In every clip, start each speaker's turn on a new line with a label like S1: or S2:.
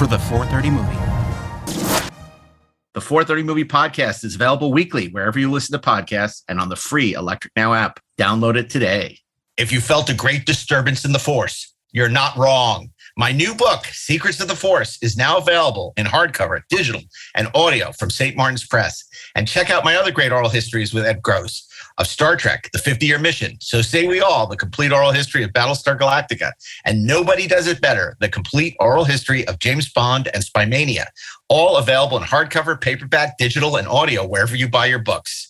S1: for the 430 movie.
S2: The 430 Movie Podcast is available weekly wherever you listen to podcasts and on the free Electric Now app. Download it today. If you felt a great disturbance in the Force, you're not wrong. My new book, Secrets of the Force, is now available in hardcover, digital, and audio from St. Martin's Press. And check out my other great oral histories with Ed Gross of Star Trek, The 50 Year Mission. So say we all, the complete oral history of Battlestar Galactica. And nobody does it better, the complete oral history of James Bond and Spymania all available in hardcover, paperback, digital, and audio wherever you buy your books.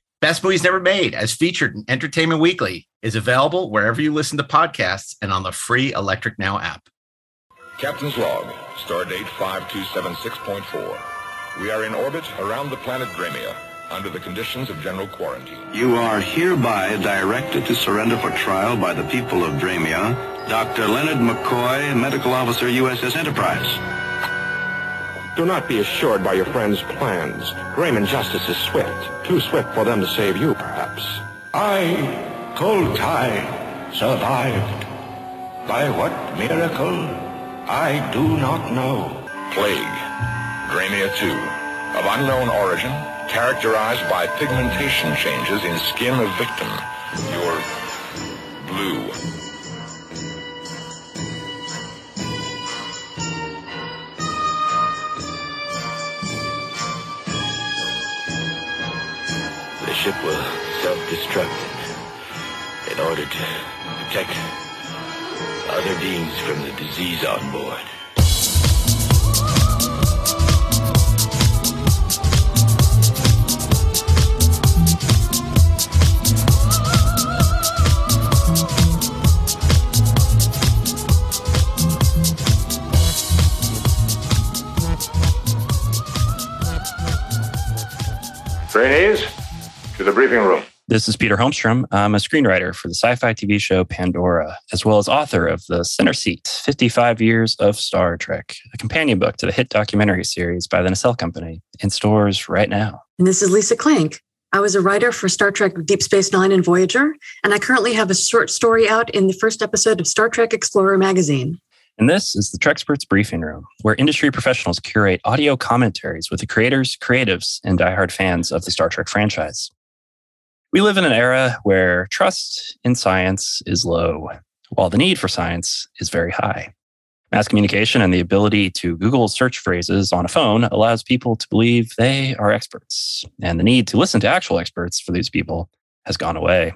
S2: Best Movies Never Made, as featured in Entertainment Weekly, is available wherever you listen to podcasts and on the free Electric Now app.
S3: Captain's log, stardate 5276.4. We are in orbit around the planet Dramia, under the conditions of general quarantine.
S4: You are hereby directed to surrender for trial by the people of Dramia, Dr. Leonard McCoy, Medical Officer, USS Enterprise.
S5: Do not be assured by your friend's plans. Dramian Justice is swift. Too swift for them to save you, perhaps.
S4: I, Kol-Tai, survived. By what miracle? I do not know.
S3: Plague, Dramia 2, of unknown origin, characterized by pigmentation changes in skin of victim. Your blue.
S4: Ship will self-destruct in order to protect other beings from the disease on board.
S5: To the briefing room.
S6: This is Peter Holmstrom. I'm a screenwriter for the sci fi TV show Pandora, as well as author of The Center Seat 55 Years of Star Trek, a companion book to the hit documentary series by the Nacelle Company, in stores right now.
S7: And this is Lisa Klink. I was a writer for Star Trek Deep Space Nine and Voyager, and I currently have a short story out in the first episode of Star Trek Explorer magazine.
S6: And this is the Trexperts Briefing Room, where industry professionals curate audio commentaries with the creators, creatives, and diehard fans of the Star Trek franchise. We live in an era where trust in science is low, while the need for science is very high. Mass communication and the ability to Google search phrases on a phone allows people to believe they are experts, and the need to listen to actual experts for these people has gone away.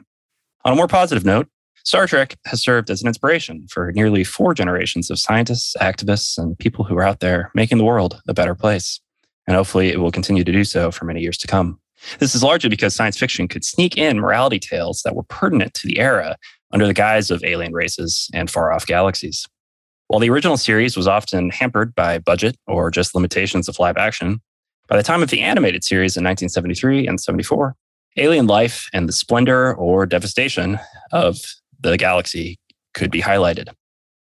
S6: On a more positive note, Star Trek has served as an inspiration for nearly four generations of scientists, activists, and people who are out there making the world a better place. And hopefully it will continue to do so for many years to come. This is largely because science fiction could sneak in morality tales that were pertinent to the era under the guise of alien races and far off galaxies. While the original series was often hampered by budget or just limitations of live action, by the time of the animated series in 1973 and 74, alien life and the splendor or devastation of the galaxy could be highlighted.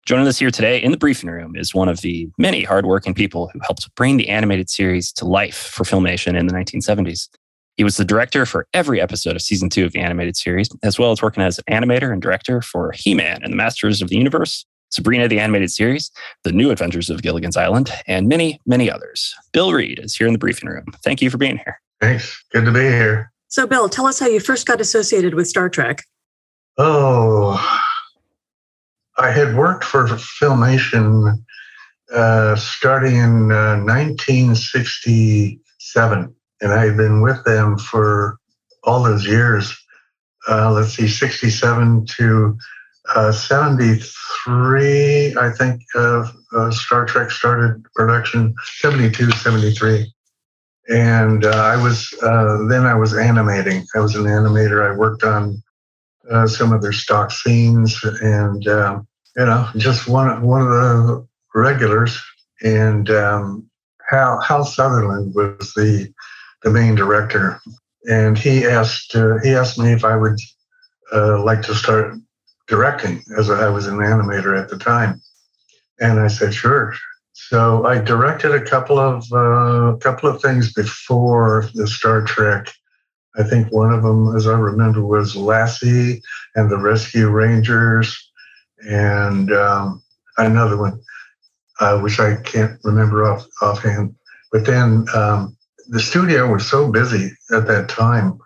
S6: Joining us here today in the briefing room is one of the many hardworking people who helped bring the animated series to life for filmation in the 1970s. He was the director for every episode of season two of the animated series, as well as working as an animator and director for He Man and the Masters of the Universe, Sabrina the Animated Series, The New Adventures of Gilligan's Island, and many, many others. Bill Reed is here in the briefing room. Thank you for being here.
S8: Thanks. Good to be here.
S7: So, Bill, tell us how you first got associated with Star Trek.
S8: Oh, I had worked for Filmation uh, starting in uh, 1967, and I had been with them for all those years. Uh, let's see, 67 to uh, 73, I think, uh, Star Trek started production, 72, 73. And uh, I was, then I was animating. I was an animator. I worked on some of their stock scenes and, um, you know, just one, one of the regulars. And um, Hal, Hal Sutherland was the, the main director. And he asked, he asked me if I would like to start directing as I was an animator at the time. And I said, sure. So I directed a couple of uh, couple of things before the Star Trek. I think one of them, as I remember, was Lassie and the Rescue Rangers, and um, another one, uh, which I can't remember off offhand. But then um, the studio was so busy at that time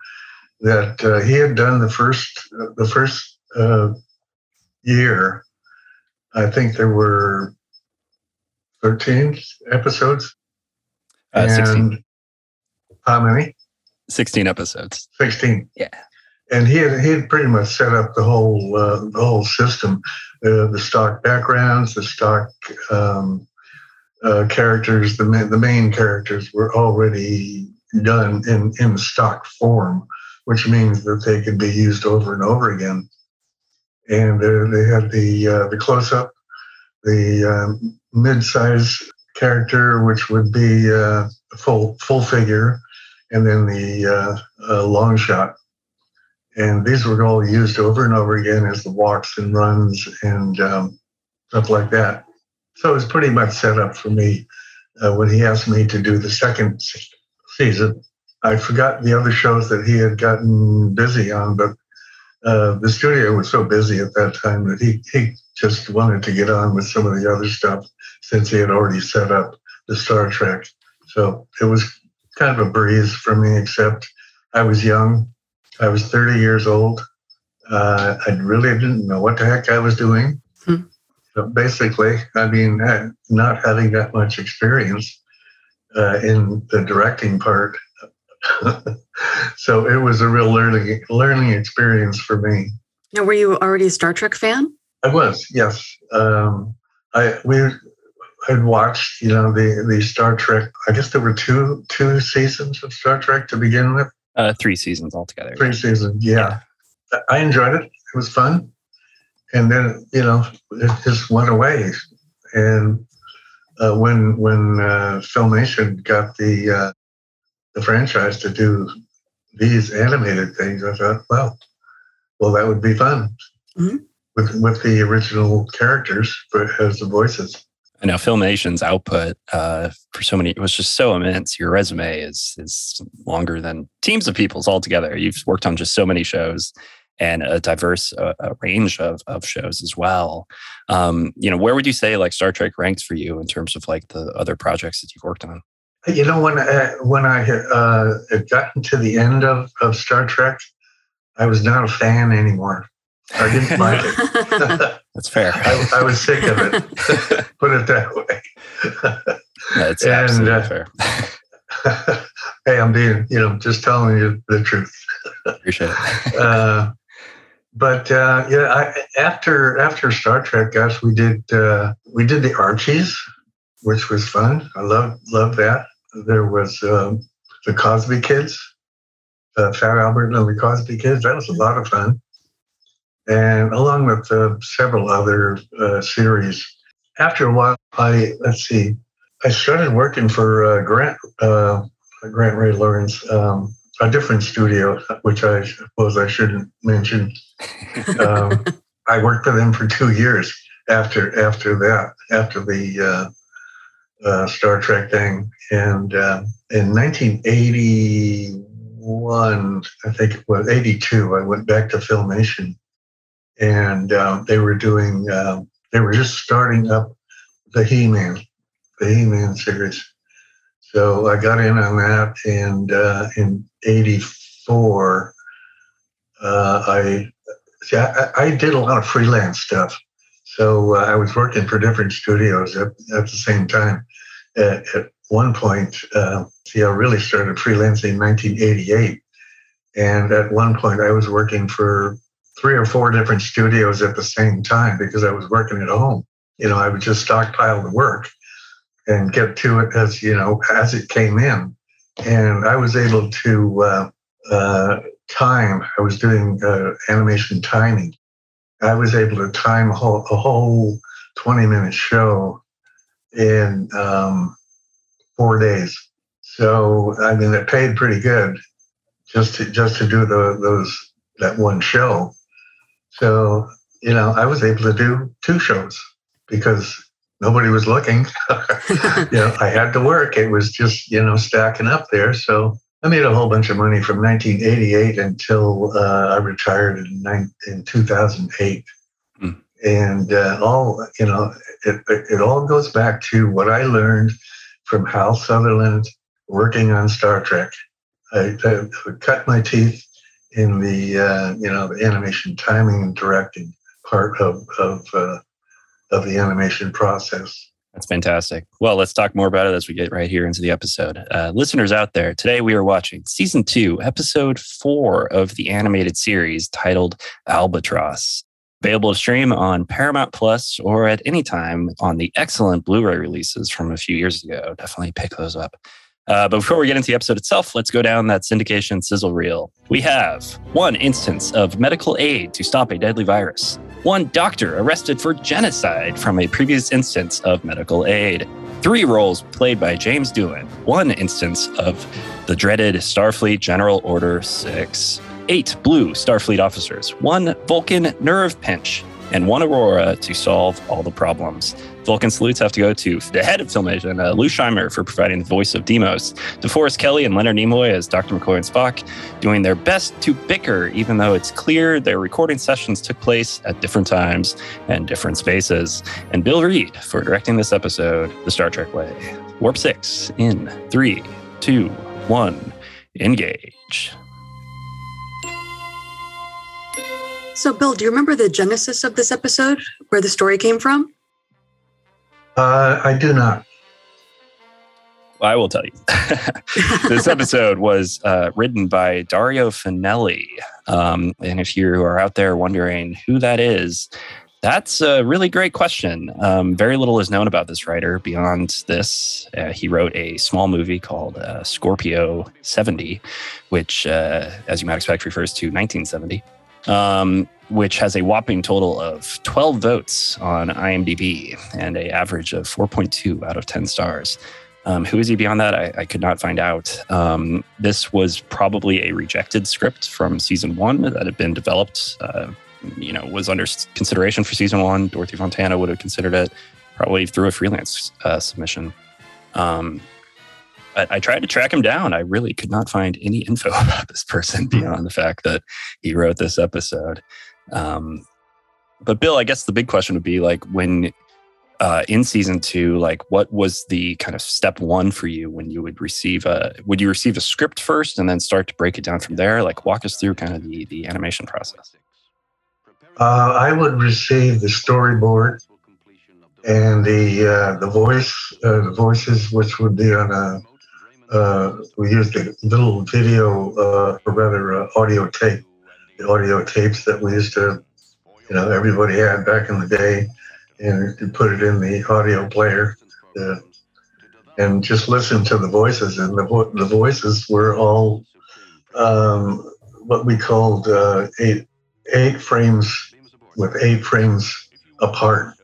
S8: that uh, he had done the first the first uh, year, I think there were 13 episodes.
S6: Uh, 16.
S8: How many?
S6: 16 episodes.
S8: 16.
S6: Yeah.
S8: And he had, he had pretty much set up the whole uh, the whole system, uh, the stock backgrounds, the stock um, uh, characters, the the main characters were already done in in stock form, which means that they could be used over and over again and they had the uh, the close up, the um, mid size character, which would be uh, full full figure, and then the uh, uh, long shot. And these were all used over and over again as the walks and runs and um, stuff like that. So it was pretty much set up for me uh, when he asked me to do the second season. I forgot the other shows that he had gotten busy on, but uh, the studio was so busy at that time that he, he just wanted to get on with some of the other stuff since he had already set up the Star Trek. So it was kind of a breeze for me, except I was young. I was 30 years old. Uh, I really didn't know what the heck I was doing. Hmm. So basically, I mean, not having that much experience uh, in the directing part, so it was a real learning learning experience for me.
S7: Now, were you already a Star Trek fan?
S8: I was, yes. Um, I we had watched, you know, the the Star Trek. I guess there were two two seasons of Star Trek to begin with.
S6: Uh, three seasons altogether.
S8: Three seasons, yeah. yeah. I enjoyed it. It was fun, and then you know it just went away. And uh, when when uh, Filmation got the uh, the franchise to do these animated things, I thought, well, well, that would be fun mm-hmm. with with the original characters for, as the voices.
S6: I know Filmation's output uh, for so many it was just so immense. Your resume is is longer than teams of people's altogether. You've worked on just so many shows and a diverse uh, a range of, of shows as well. Um, you know, where would you say like Star Trek ranks for you in terms of like the other projects that you've worked on?
S8: You know, when uh, when I uh, had gotten to the end of, of Star Trek, I was not a fan anymore. I didn't like
S6: it. That's fair.
S8: I, I, was sick of it. Put it that way.
S6: That's and, absolutely uh,
S8: fair. hey, I'm being, you know, just telling you the truth.
S6: Appreciate it.
S8: Uh, but uh, yeah, I, after after Star Trek, gosh, we did uh, we did the Archies, which was fun. I love love that. There was um, the Cosby Kids, uh, Fat Albert and the Cosby Kids. That was a lot of fun. And along with uh, several other uh, series. After a while, I, let's see, I started working for uh, Grant, Grantray-Lawrence, um, a different studio, which I suppose I shouldn't mention. Um, I worked for them for two years after after that, after the uh, uh, Star Trek thing. And uh, in 1981, I think it was 82, I went back to Filmation and um, they were doing, um, they were just starting up the He Man, the He Man series. So I got in on that, and uh, in '84, uh, I, see, I I did a lot of freelance stuff. So uh, I was working for different studios at, at the same time. At, at one point, uh, see, I really started freelancing in 1988. And at one point, I was working for three or four different studios at the same time because I was working at home. You know, I would just stockpile the work and get to it as you know as it came in. And I was able to uh, uh, time. I was doing uh, animation timing. I was able to time a whole, a whole twenty minute show in um, four days. So I mean, it paid pretty good just to just to do the, those that one show. So you know, I was able to do two shows because nobody was looking. you know, I had to work. It was just, you know, stacking up there. So I made a whole bunch of money from 1988 until uh, I retired in, nine, in 2008. Mm. And uh, all, you know, it, it all goes back to what I learned from Hal Sutherland working on Star Trek. I, I cut my teeth in the, uh, you know, the animation timing and directing part of, of uh, of the animation process.
S6: That's fantastic. Well, let's talk more about it as we get right here into the episode. Uh, listeners out there, today we are watching season two, episode four of the animated series titled Albatross. Available to stream on Paramount Plus or at any time on the excellent Blu ray releases from a few years ago. Definitely pick those up. Uh, but before we get into the episode itself, let's go down that syndication sizzle reel. We have one instance of medical aid to stop a deadly virus, one doctor arrested for genocide from a previous instance of medical aid, three roles played by James Doohan, one instance of the dreaded Starfleet General Order 6, eight blue Starfleet officers, one Vulcan nerve pinch, and one Aurora to solve all the problems. Vulcan salutes have to go to the head of Filmation, uh, Lou Scheimer, for providing the voice of Demos, DeForest Kelley and Leonard Nimoy as Dr. McCoy and Spock, doing their best to bicker, even though it's clear their recording sessions took place at different times and different spaces. And Bill Reed for directing this episode, The Star Trek Way. Warp 6 in three, two, one, engage.
S7: So, Bill, do you remember the genesis of this episode, where the story came from?
S8: Uh, I do not.
S6: I will tell you. this episode was uh, written by Dario Finelli. Um, and if you are out there wondering who that is, that's a really great question. Um, very little is known about this writer beyond this. Uh, he wrote a small movie called uh, Scorpio 70, which, uh, as you might expect, refers to 1970 um, which has a whopping total of 12 votes on IMDb and a average of 4.2 out of 10 stars. Um, who is he beyond that? I, I could not find out. Um, this was probably a rejected script from season one that had been developed. Uh, you know, was under consideration for season one. Dorothy Fontana would have considered it probably through a freelance uh, submission. Um, I, I, tried to track him down. I really could not find any info about this person hmm. beyond the fact that he wrote this episode. Um, but Bill, I guess the big question would be like when uh, in season two, like what was the kind of step one for you when you would receive a would you receive a script first and then start to break it down from there? Like walk us through kind of the the animation process.
S8: Uh, I would receive the storyboard and the uh, the voice uh, the voices, which would be on a uh, we used a little video, uh, or rather uh, audio tape, the audio tapes that we used to, you know, everybody had back in the day, and you put it in the audio player, uh, and just listen to the voices. And the, vo- the voices were all um, what we called uh, eight eight frames with eight frames apart.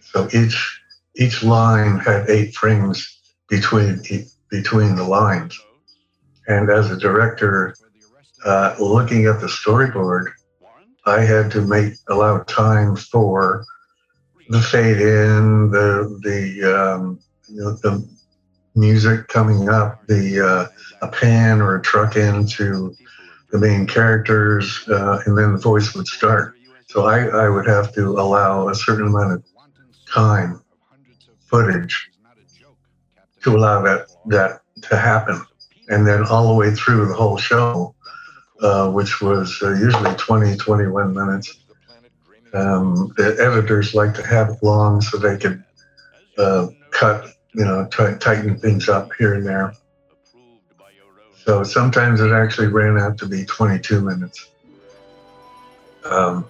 S8: So each each line had eight frames between each between the lines. And as a director, uh, looking at the storyboard, I had to make allow time for the fade in, the the um, you know the music coming up, the uh, a pan or a truck into the main characters, uh, and then the voice would start. So I, I would have to allow a certain amount of time, footage, to allow that that to happen, and then all the way through the whole show, uh, which was uh, usually 20, 21 minutes. Um, the editors like to have it long so they could uh, cut, you know, t- tighten things up here and there. So sometimes it actually ran out to be 22 minutes. Um,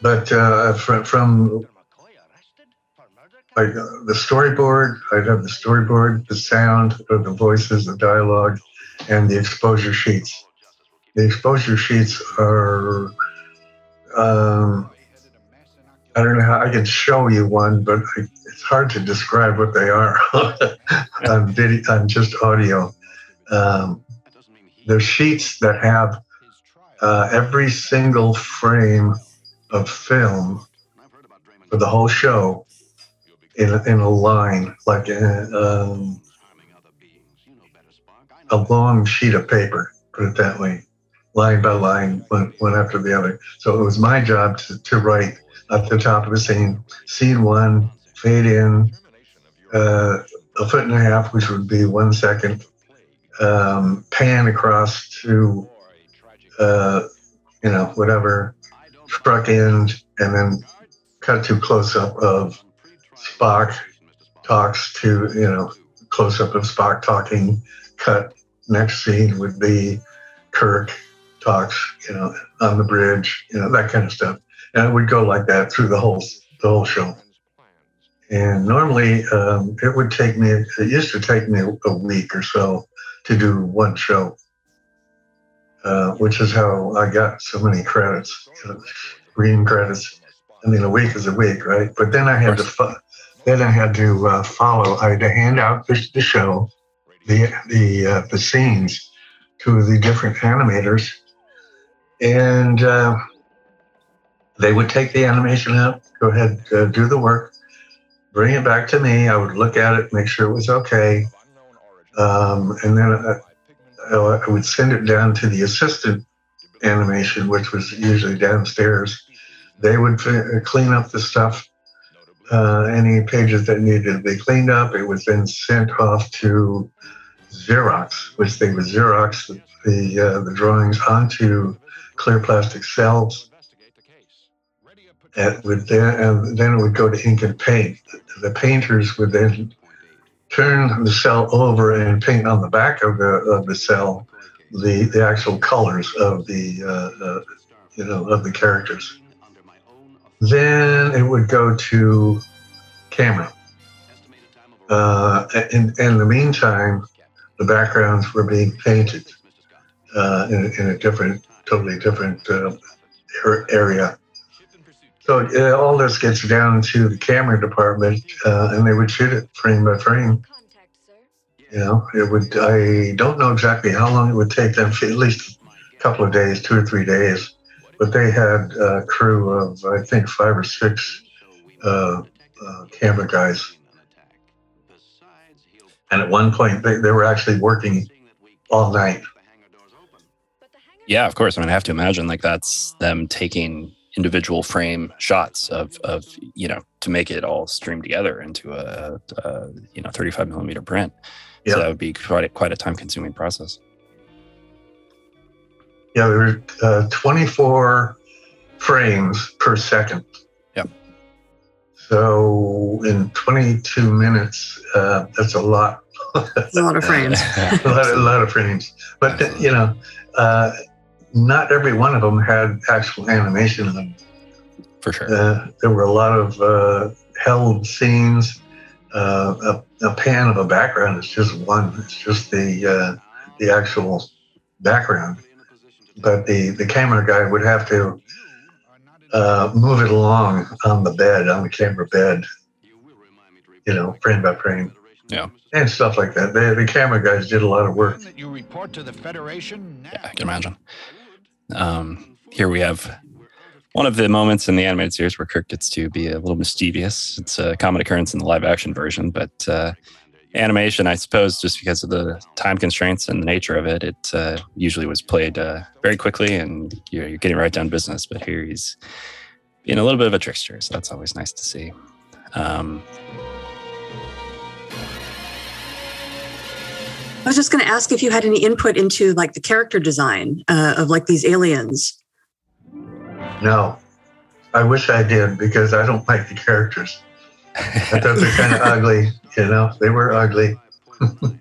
S8: but uh, from, from like uh, the storyboard, I'd have the storyboard, the sound the voices, the dialogue, and the exposure sheets. The exposure sheets are, um, I don't know how I can show you one, but I, it's hard to describe what they are on video, on just audio. Um, they're sheets that have uh, every single frame of film for the whole show in a, in a line, like a, um, a long sheet of paper, put it that way, line by line, one, one after the other. So it was my job to, to write at the top of the scene, scene one, fade in, uh, a foot and a half, which would be one second, um, pan across to, uh, you know, whatever, truck end, and then cut to close up of Spock talks to, you know, close up of Spock talking, cut next scene would be Kirk talks, you know, on the bridge, you know, that kind of stuff. And it would go like that through the whole the whole show. And normally um, it would take me, it used to take me a week or so to do one show, uh, which is how I got so many credits, you know, green credits. I mean, a week is a week, right? But then I had to, then I had to uh, follow. I had to hand out the, the show, the the uh, the scenes, to the different animators, and uh, they would take the animation out, go ahead, uh, do the work, bring it back to me. I would look at it, make sure it was okay, um, and then I, I would send it down to the assistant animation, which was usually downstairs. They would f- clean up the stuff, uh, any pages that needed to be cleaned up. It was then sent off to Xerox, which they would Xerox the uh, the drawings onto clear plastic cells. And would then, and then it would go to ink and paint. The painters would then turn the cell over and paint on the back of the of the cell the the actual colors of the uh, uh, you know of the characters. Then it would go to camera. Uh, in, in the meantime, the backgrounds were being painted uh, in, in, a different, totally different uh, area. So uh, all this gets down to the camera department, uh, and they would shoot it frame by frame. You know, it would. I don't know exactly how long it would take them. At least a couple of days, two or three days. But they had a crew of I think five or six uh, uh, camera guys, and at one point they, they were actually working all night.
S6: Yeah, of course. I mean, I have to imagine like that's them taking individual frame shots of of you know to make it all stream together into a, a you know 35 millimeter print.
S8: Yeah.
S6: So that would be quite a, quite a time consuming process.
S8: Yeah, there were uh, 24 frames per second.
S6: Yep.
S8: So in 22 minutes, uh, that's a lot.
S7: a lot of frames.
S8: a, lot, a lot of frames. But, uh, you know, uh, not every one of them had actual animation in them.
S6: For sure.
S8: Uh, there were a lot of uh, held scenes. Uh, a, a, pan of a background is just one. It's just the uh, the actual background. But the, the camera guy would have to uh, move it along on the bed, on the camera bed, you know, frame by frame.
S6: Yeah.
S8: And stuff like that. They, the camera guys did a lot of work.
S9: You report to the Federation.
S6: Yeah, I can imagine. Um, here we have one of the moments in the animated series where Kirk gets to be a little mischievous. It's a common occurrence in the live action version, but uh, animation, I suppose, just because of the time constraints and the nature of it, it uh, usually was played uh, very quickly and you're, you're, getting right down business. But here he's being a little bit of a trickster, so that's always nice to see. Um,
S7: I was just going to ask if you had any input into like the character design uh, of like these aliens.
S8: No, I wish I did because I don't like the characters. I thought they're kind of ugly. You know, they were ugly.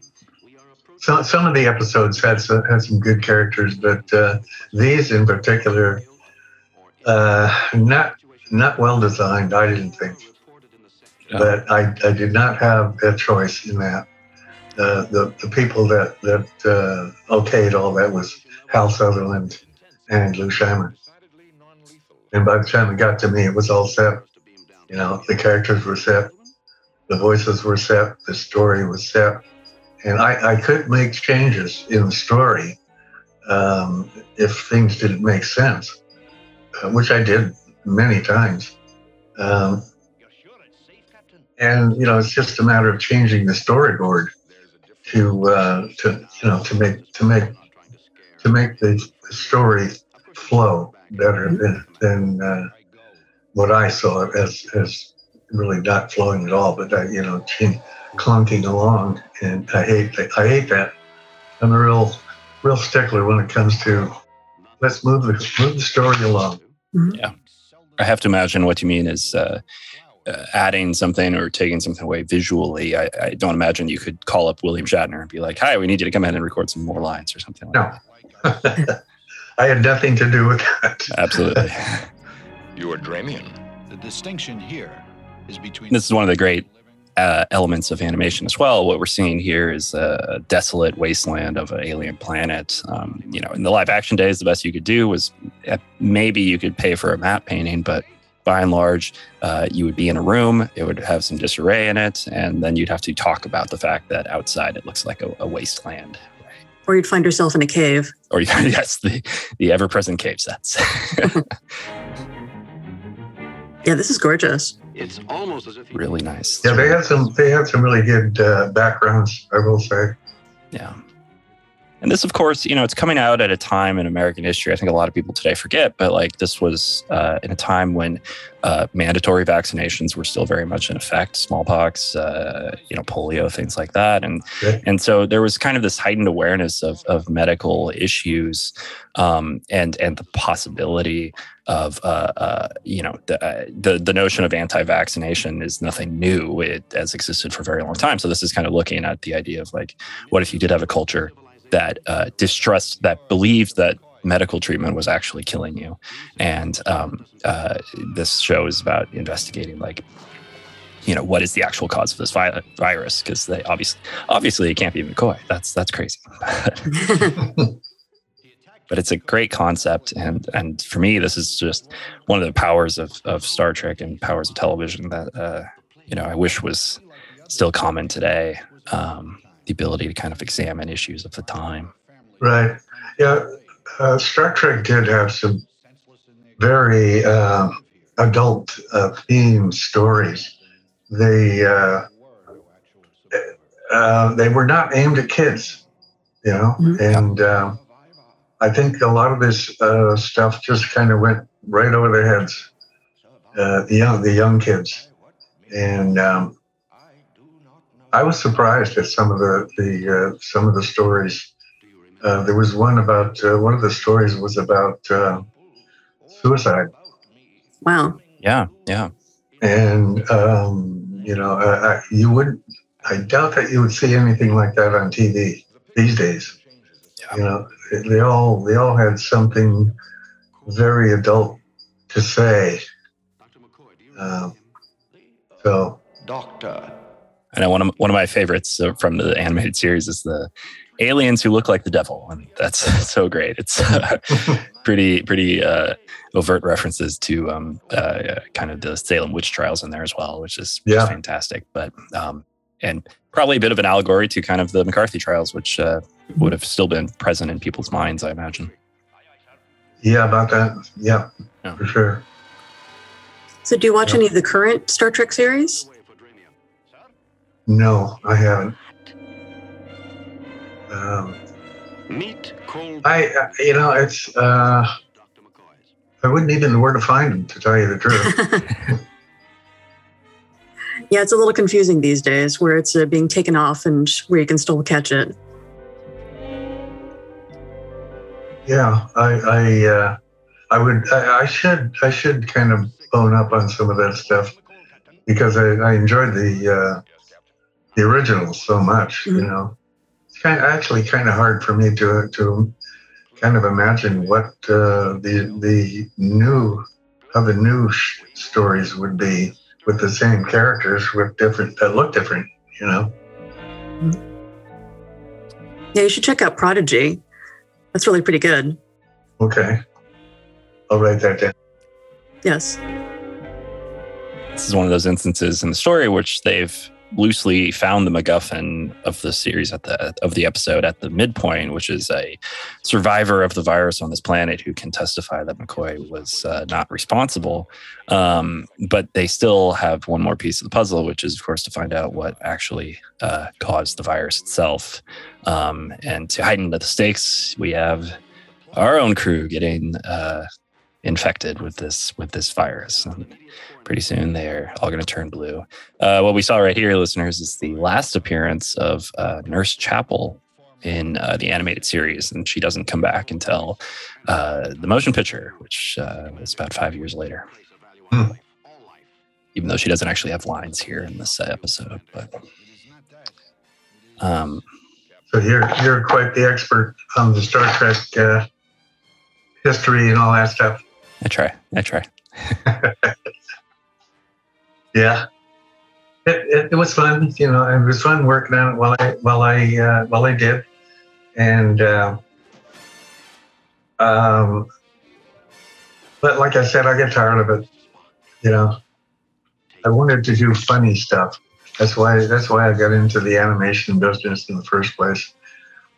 S8: some some of the episodes had some, had some good characters, but uh, these in particular, uh, not not well designed. I didn't think, yeah. but I, I did not have a choice in that. Uh, the the people that that uh, okayed all that was Hal Sutherland and Lou Scheimer. And by the time it got to me, it was all set. You know, the characters were set, the voices were set, the story was set, and I, I could make changes in the story um, if things didn't make sense, uh, which I did many times. Um, and you know, it's just a matter of changing the storyboard to uh, to you know to make to make to make the, the story flow better than than uh, what I saw as as really not flowing at all, but that you know clunking along, and I hate that. I hate that. I'm a real real stickler when it comes to let's move the move the story along.
S6: Mm-hmm. Yeah, I have to imagine what you mean is. Uh, uh, adding something or taking something away visually, I, I, don't imagine you could call up William Shatner and be like, "Hi, we need you to come in and record some more lines or something." Like
S8: no, I had nothing to do with that.
S6: Absolutely.
S9: You are Dramian. The distinction here is between.
S6: This is one of the great uh, elements of animation as well. What we're seeing here is a desolate wasteland of an alien planet. Um, you know, in the live action days, the best you could do was uh, maybe you could pay for a matte painting, but by and large, uh, you would be in a room, it would have some disarray in it, and then you'd have to talk about the fact that outside it looks like a, a wasteland.
S7: Or you'd find yourself in a cave.
S6: Or yes, the, the ever present cave sets.
S7: Yeah, this is gorgeous.
S6: It's almost as if really nice.
S8: Yeah, they had some they had some really good uh, backgrounds. I will say.
S6: Yeah. And this, of course, you know, it's coming out at a time in American history. I think a lot of people today forget, but like this was uh, in a time when uh, mandatory vaccinations were still very much in effect, smallpox, uh, you know, polio, things like that, and and so there was kind of this heightened awareness of of medical issues um, and and the possibility of uh, uh, you know the, uh, the, the notion of anti-vaccination is nothing new. It has existed for a very long time. So this is kind of looking at the idea of like, what if you did have a culture that uh, distrust that believed that medical treatment was actually killing you, and um, uh, this show is about investigating like you know what is the actual cause of this vi- virus because they obviously obviously it can't be McCoy. That's that's crazy. but it's a great concept and and for me this is just one of the powers of of star trek and powers of television that uh, you know i wish was still common today um, the ability to kind of examine issues of the time.
S8: Right. Yeah uh, star trek did have some very uh, adult uh, theme stories. They uh, uh, they were not aimed at kids you know? Mm-hmm. and um, I think a lot of this uh, stuff just kind of went right over their heads, uh, the young the young kids, and um, I was surprised at some of the the uh, some of the stories. Uh, there was one about uh, one of the stories was about uh, suicide.
S7: Wow.
S6: Yeah, yeah.
S8: And um, you know, I, you wouldn't. I doubt that you would see anything like that on TV these days. Yeah. You know, they all they all had something very adult to say. Um, so,
S9: doctor.
S6: I know one of one of my favorites from the animated series is the aliens who look like the devil, and that's so great. It's uh, pretty pretty uh, overt references to um, uh, kind of the Salem witch trials in there as well, which is, yeah. fantastic. But um, and probably a bit of an allegory to kind of the McCarthy trials, which uh, would have still been present in people's minds, I imagine.
S8: Yeah, about that. Yeah, yeah. for sure.
S7: So, do you watch yeah. any of the current Star Trek series?
S8: No, I haven't. Um,
S4: Meet cold.
S8: I, uh, you know, it's. Uh, I wouldn't even know where to find them, to tell you the truth.
S7: Yeah, it's a little confusing these days where it's uh, being taken off and where you can still catch it.
S8: yeah, I, I, uh, I would, I, I should, I should kind of bone up on some of that stuff because I, I enjoyed the, uh, the originals so much. You know, it's kind of actually kind of hard for me to to kind of imagine what uh, the the new how the new sh- stories would be with the same characters with different that look different. You know.
S7: Yeah, you should check out Prodigy. That's really pretty good.
S8: Okay. I'll write that down.
S7: Yes.
S6: This is one of those instances in the story which they've loosely found the MacGuffin of the series at the of the episode at the midpoint, which is a survivor of the virus on this planet who can testify that McCoy was uh, not responsible. Um, but they still have one more piece of the puzzle, which is, of course, to find out what actually uh, caused the virus itself. Um, and to heighten the stakes, we have our own crew getting uh, infected with this with this virus. And pretty soon they're all going to turn blue. Uh, what we saw right here, listeners, is the last appearance of uh, Nurse Chapel in uh, the animated series, and she doesn't come back until uh, the motion picture, which uh, is about five years later. Even though she doesn't actually have lines here in this uh, episode, but um,
S8: So you're you're quite the expert on the Star Trek uh, history and all that stuff.
S6: I try. I try.
S8: Yeah. It, it, it was fun, you know. It was fun working on it while I while I uh, while I did, and uh, um, but like I said, I get tired of it. You know, I wanted to do funny stuff. That's why that's why I got into the animation business in the first place.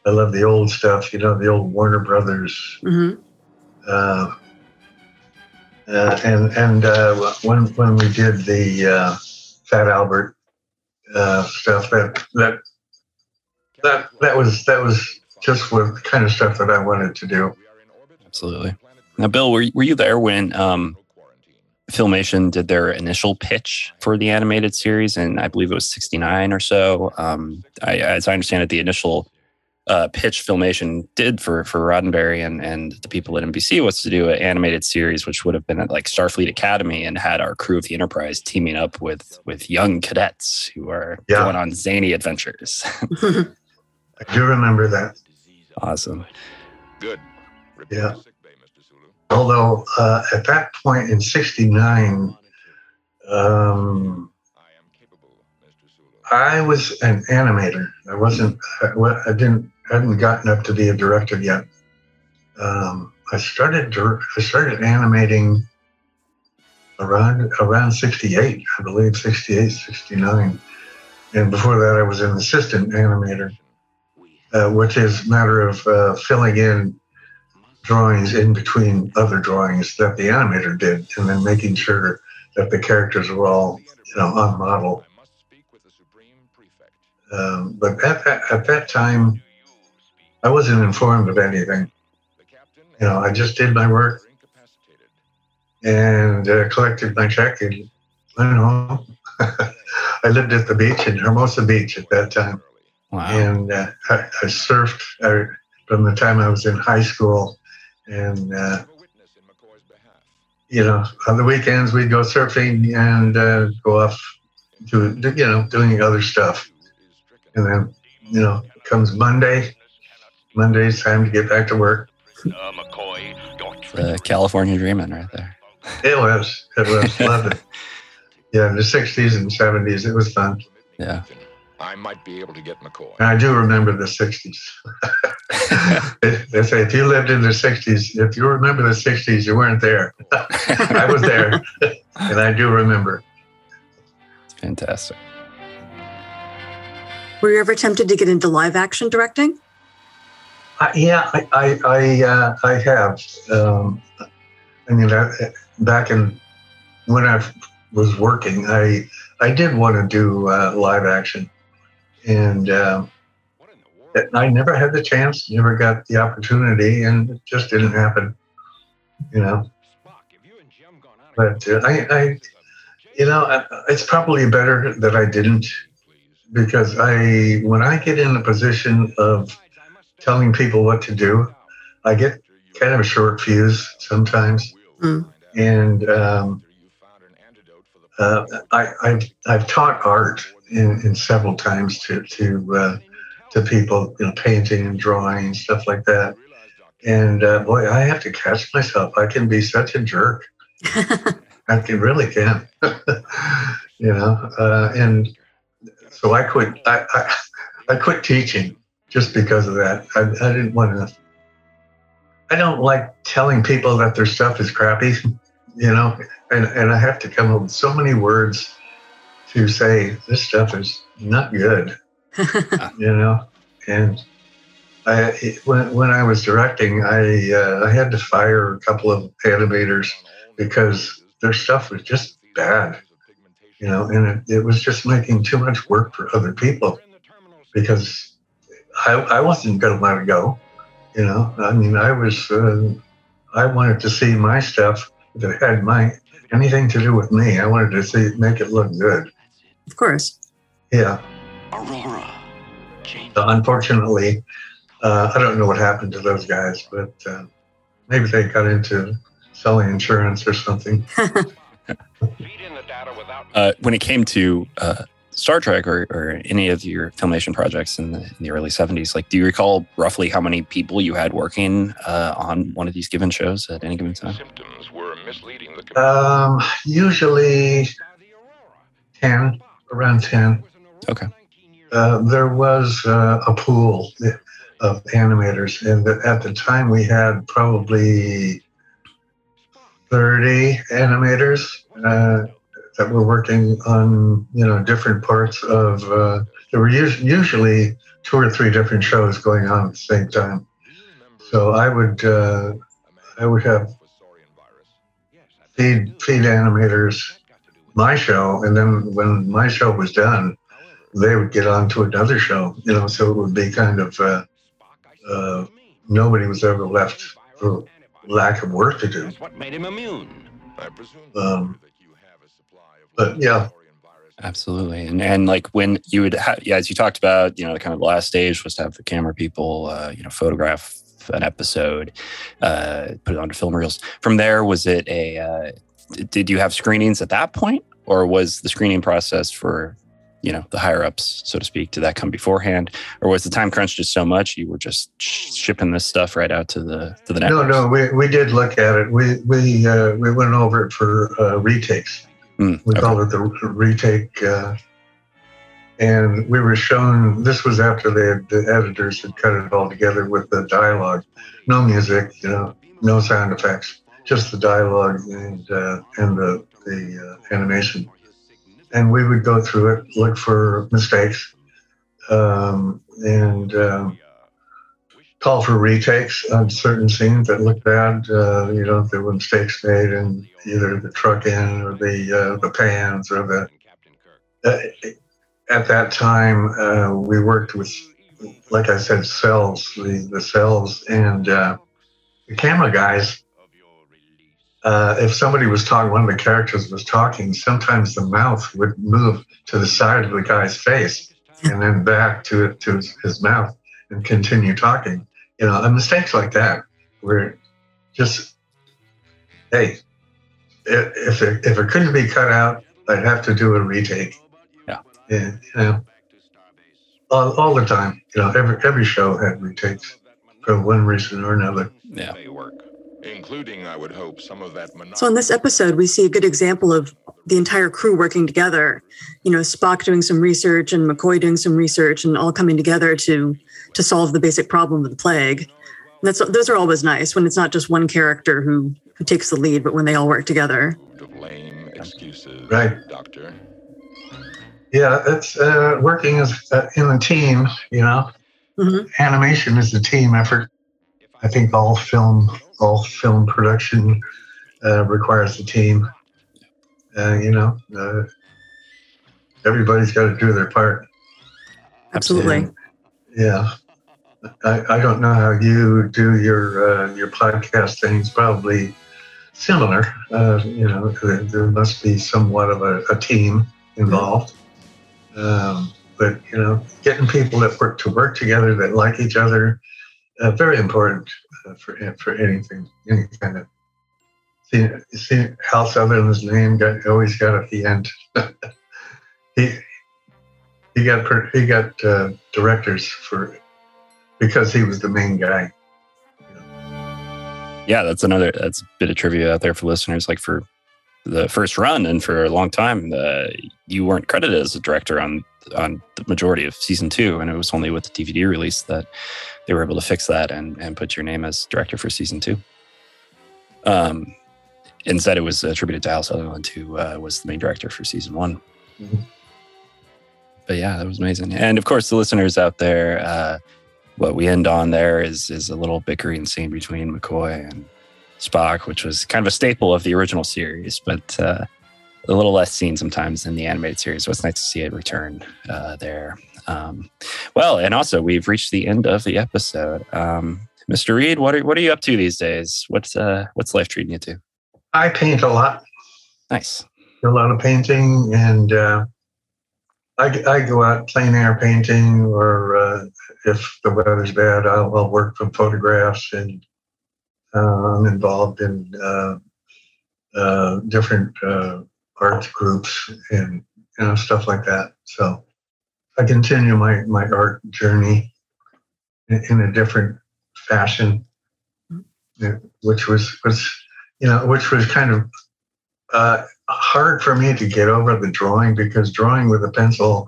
S8: I love the old stuff, you know, the old Warner Brothers
S7: Mm-hmm.
S8: uh, uh, and and uh, when when we did the uh, Fat Albert uh, stuff, that that that that was that was just what the kind of stuff that I wanted to do.
S6: Absolutely. Now, Bill, were, were you there when um, Filmation did their initial pitch for the animated series? And I believe it was 69 or so. Um, I, as I understand it, the initial uh, pitch Filmation did for, for Roddenberry and, and the people at NBC was to do an animated series, which would have been at like Starfleet Academy and had our crew of the Enterprise teaming up with, with young cadets who are
S8: Yeah.
S6: going on zany adventures.
S8: I do remember that.
S6: awesome.
S3: Good.
S8: Yeah. Although uh, at that point in '69, um, I was an animator. I wasn't. I, I didn't. Hadn't gotten up to be a director yet. Um, I started. I started animating around around '68, I believe, '68, '69, and before that, I was an assistant animator, uh, which is a matter of uh, filling in drawings in between other drawings that the animator did, and then making sure that the characters were all, you know, on model. Um, but at that at that time, I wasn't informed of anything. You know, I just did my work and uh, collected my check and went home. I lived at the beach in Hermosa Beach at that time,
S6: Wow.
S8: and uh, I, I surfed uh, from the time I was in high school, and uh, you know, on the weekends we'd go surfing and uh, go off to you know doing other stuff, and then you know comes Monday. Monday's time to get back to work.
S6: Uh, the California dreaming right there.
S8: It was. It was. Loved it. Yeah, in the 60s and 70s, it was fun.
S6: Yeah.
S3: I might be able to get McCoy.
S8: And I do remember the 60s. they say if you lived in the 60s, if you remember the 60s, you weren't there. I was there, and I do remember.
S6: Fantastic.
S7: Were you ever tempted to get into live action directing?
S8: Uh, yeah, I I I, uh, I have. Um, I mean, I, back in when I was working, I I did want to do uh, live action. and um, I never had the chance, never got the opportunity, and it just didn't happen. You know. But uh, I, I, you know, it's probably better that I didn't, because I, when I get in a position of telling people what to do, I get kind of a short fuse sometimes,
S7: Mm.
S8: and um, uh, I, I've I've taught art in, in several times to to uh, to people, you know, painting and drawing and stuff like that. And uh, boy, I have to catch myself. I can be such a jerk. I can really can. you know, uh, and so I quit. I, I I quit teaching just because of that. I, I didn't want to. I don't like telling people that their stuff is crappy, you know, and, and I have to come up with so many words to say this stuff is not good, you know. And I, when, when I was directing, I uh, I had to fire a couple of animators because their stuff was just bad, you know, and it, it was just making too much work for other people because I, I wasn't going to let it go. You know, I mean, I was, uh, I wanted to see my stuff that had my anything to do with me. I wanted to see make it look good.
S7: Of course.
S8: Yeah.
S4: Aurora.
S8: So unfortunately, uh, I don't know what happened to those guys, but uh, maybe they got into selling insurance or something.
S6: Uh, when it came to uh, Star Trek or, or any of your filmation projects in the, in the early 70s, like, do you recall roughly how many people you had working uh, on one of these given shows at any given time?
S8: Symptoms were Um, usually 10, around 10.
S6: Okay.
S8: Uh, there was uh, a pool of animators, and at the time we had probably 30 animators uh, that were working on, you know, different parts of. Uh, there were us- usually two or three different shows going on at the same time. So I would, uh, I would have feed feed animators my show, and then when my show was done, they would get on to another show. You know, so it would be kind of uh, uh, nobody was ever left for lack of work to do.
S4: What made him immune?
S8: Um, but yeah,
S6: Absolutely. And and like when you would have, yeah, as you talked about, you know, the kind of the last stage was to have the camera people, uh, you know, photograph an episode, uh, put it onto film reels. From there, was it a, uh, did you have screenings at that point or was the screening process for, you know, the higher ups, so to speak, did that come beforehand or was the time crunch just so much you were just sh- shipping this stuff right out to the, to the
S8: no, no, we, we did look at it. We we uh, we went over it for uh, retakes.
S6: Mm,
S8: we called it the retake, uh, and we were shown. This was after they had, the editors had cut it all together with the dialogue, no music, you know, no sound effects, just the dialogue and uh, and the the uh, animation. And we would go through it, look for mistakes, um, and. Um, call for retakes on certain scenes that looked bad. Uh, you know, there were mistakes made in either the truck in or the uh, the pans or the. Uh, at that time, uh, we worked with, like I said, cels, the the cels and uh, the camera guys. Uh, if somebody was talking, one of the characters was talking, sometimes the mouth would move to the side of the guy's face and then back to to his, his mouth and continue talking. You know, and mistakes like that where just, hey, if it, if it couldn't be cut out, I'd have to do a retake.
S6: Yeah.
S8: And, you know, all, all the time, you know, every, every show had retakes for one reason or another.
S6: Yeah.
S3: Including, I would hope, some of that
S7: So in this episode, we see a good example of the entire crew working together. You know, Spock doing some research and McCoy doing some research, and all coming together to to solve the basic problem of the plague. And that's those are always nice when it's not just one character who who takes the lead, but when they all work together.
S3: lame excuses,
S8: Right.
S3: Doctor.
S8: Yeah, it's uh, working as uh, in a team. You know, animation is a team effort. I think all film, all film production uh, requires a team. Uh, you know, uh, everybody's got to do their part.
S7: Absolutely.
S8: And, yeah. I, I don't know how you do your uh, your podcast things. Probably similar. Uh, you know, there, there must be somewhat of a, a team involved. Um, but you know, getting people that work to work together that like each other, uh, very important uh, for for anything, any kind of. See, see Hal Sutherland's name got always got at the end. he he got he got uh, directors for because he was the main guy.
S6: Yeah, that's another that's a bit of trivia out there for listeners. Like for the first run and for a long time, uh, you weren't credited as a director on on the majority of season two, and it was only with the DVD release that they were able to fix that and and put your name as director for season two. Um, instead, it was attributed to Hal Sutherland, who uh, was the main director for season one.
S8: Mhm.
S6: But yeah, that was amazing. And of course, the listeners out there, uh, what we end on there is is a little bickering scene between McCoy and Spock, which was kind of a staple of the original series, but uh, a little less seen sometimes in the animated series. So it's nice to see it return uh, there. Um, well, and also we've reached the end of the episode. Um, Mr. Reed, what are what are you up to these days? What's uh, what's life treating you to?
S8: I paint a lot.
S6: Nice.
S8: a lot of painting, and uh, I, I go out plein air painting, or uh, if the weather's bad, I'll, I'll work from photographs, and uh, I'm involved in uh, uh, different uh, art groups and you know stuff like that. So I continue my my art journey in, a different fashion, which was was you know which was kind of uh, hard for me to get over the drawing because drawing with a pencil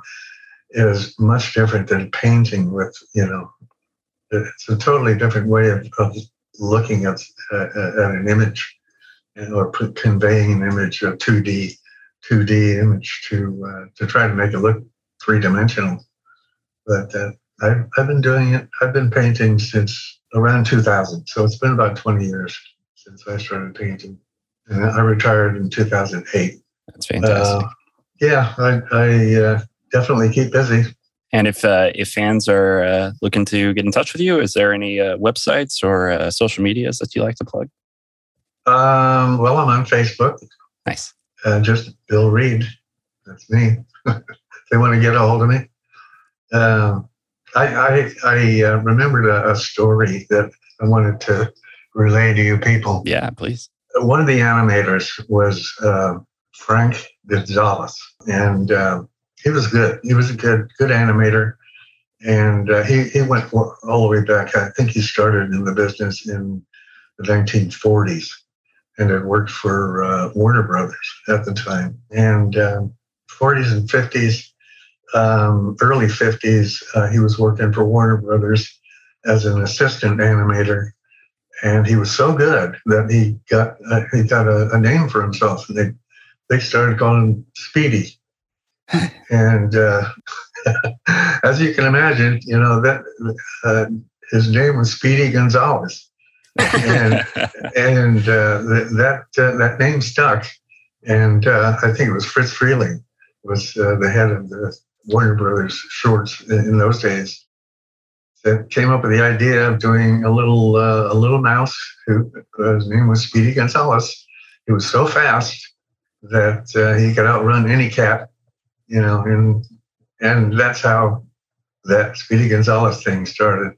S8: is much different than painting with you know it's a totally different way of, of looking at, uh, at an image or conveying an image of 2d 2d image to uh, to try to make it look three dimensional but uh, I've, I've been doing it i've been painting since around 2000 so it's been about 20 years since i started painting and I retired in 2008.
S6: That's fantastic.
S8: Uh, yeah, I, I uh, definitely keep busy.
S6: And if uh, if fans are uh, looking to get in touch with you, is there any uh, websites or uh, social medias that you like to plug?
S8: Um, well, I'm on Facebook.
S6: Nice.
S8: Uh, just Bill Reed. That's me. they want to get a hold of me. Um, I I, I uh, remembered a, a story that I wanted to relay to you people.
S6: Yeah, please.
S8: One of the animators was uh, Frank Gonzalez, and uh, he was good. He was a good good animator, and uh, he he went all the way back. I think he started in the business in the 1940s, and had worked for uh, Warner Brothers at the time. And um, 40s and 50s, um, early 50s, uh, he was working for Warner Brothers as an assistant animator and he was so good that he got uh, he got a, a, name for himself, and they they started calling him Speedy. and uh, as you can imagine, you know that uh, his name was Speedy Gonzales, and and uh, that uh, that name stuck. And uh, I think it was Friz Freleng was the head of the Warner Brothers Shorts in, in those days that came up with the idea of doing a little uh, a little mouse who uh, his name was Speedy Gonzales. He was so fast that uh, he could outrun any cat, you know, and and that's how that Speedy Gonzales thing started.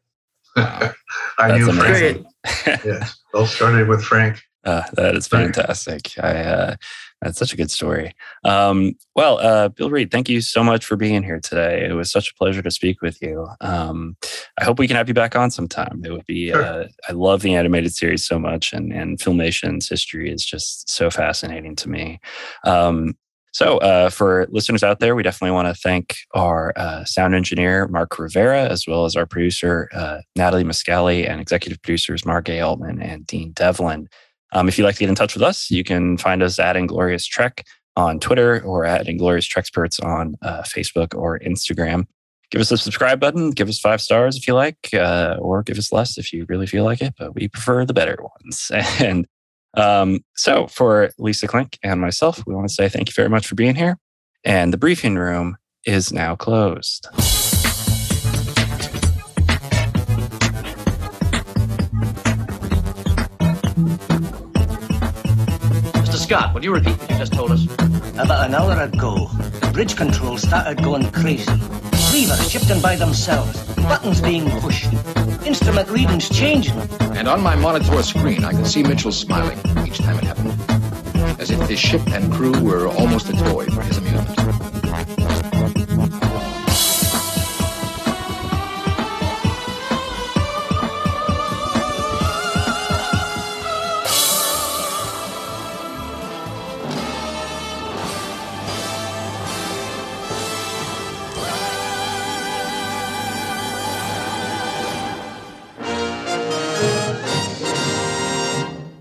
S6: Wow.
S8: I
S6: That's
S8: knew
S6: amazing.
S8: Frank. yes, all started with Frank.
S6: Uh, that is fantastic. I uh, that's such a good story. Um, well, uh, Bill Reed, thank you so much for being here today. It was such a pleasure to speak with you. Um, I hope we can have you back on sometime. It would be.
S8: Sure.
S6: Uh, I love the animated series so much, and and Filmation's history is just so fascinating to me. Um, so, uh, for listeners out there, we definitely want to thank our uh, sound engineer, Mark Rivera, as well as our producer, uh, Natalie Muscali, and executive producers, Mark A. Altman and Dean Devlin. Um, if you'd like to get in touch with us, you can find us at Inglorious Trek on Twitter or at Inglorious Treksperts on uh, Facebook or Instagram. Give us a subscribe button, give us five stars if you like, uh, or give us less if you really feel like it, but we prefer the better ones. And um, so, for Lisa Klink and myself, we want to say thank you very much for being here. And the briefing room is now closed.
S10: Scott, would you repeat what you just told us?
S11: About an hour ago, the bridge control started going crazy. Levers shifting by themselves, buttons being pushed, instrument readings changing.
S9: And on my monitor screen, I could see Mitchell smiling each time it happened, as if his ship and crew were almost a toy for his amusement.